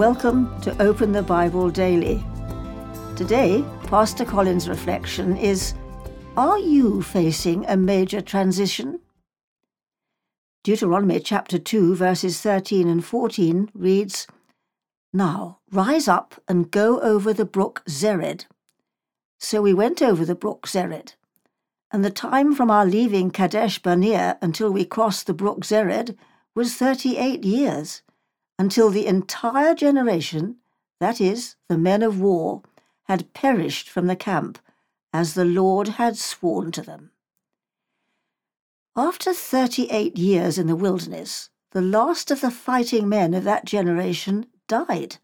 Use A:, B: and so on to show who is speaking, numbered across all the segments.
A: Welcome to Open the Bible Daily. Today, Pastor Colin's reflection is Are you facing a major transition? Deuteronomy chapter 2, verses 13 and 14 reads Now rise up and go over the brook Zered. So we went over the brook Zered. And the time from our leaving Kadesh Barnea until we crossed the brook Zered was 38 years until the entire generation, that is, the men of war, had perished from the camp, as the Lord had sworn to them. After thirty eight years in the wilderness, the last of the fighting men of that generation died,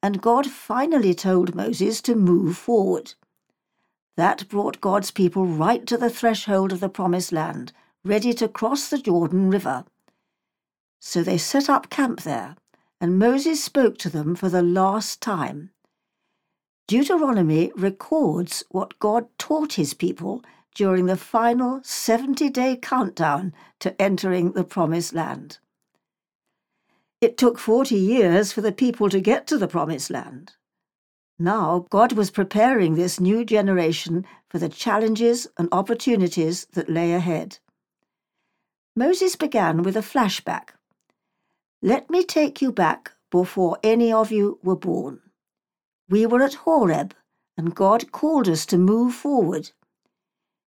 A: and God finally told Moses to move forward. That brought God's people right to the threshold of the Promised Land, ready to cross the Jordan River. So they set up camp there and Moses spoke to them for the last time. Deuteronomy records what God taught his people during the final 70 day countdown to entering the Promised Land. It took 40 years for the people to get to the Promised Land. Now, God was preparing this new generation for the challenges and opportunities that lay ahead. Moses began with a flashback let me take you back before any of you were born. We were at Horeb, and God called us to move forward.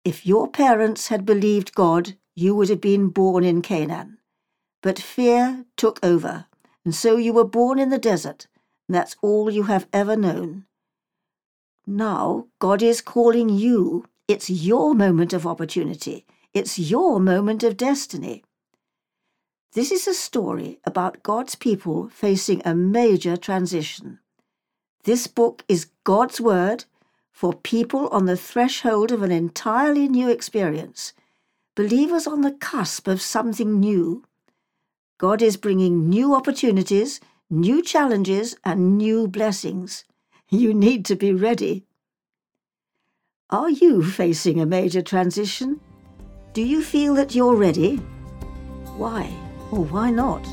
A: If your parents had believed God, you would have been born in Canaan. But fear took over, and so you were born in the desert, and that's all you have ever known. Now God is calling you. It's your moment of opportunity. It's your moment of destiny. This is a story about God's people facing a major transition. This book is God's Word for people on the threshold of an entirely new experience, believers on the cusp of something new. God is bringing new opportunities, new challenges, and new blessings. You need to be ready. Are you facing a major transition? Do you feel that you're ready? Why? Or why not?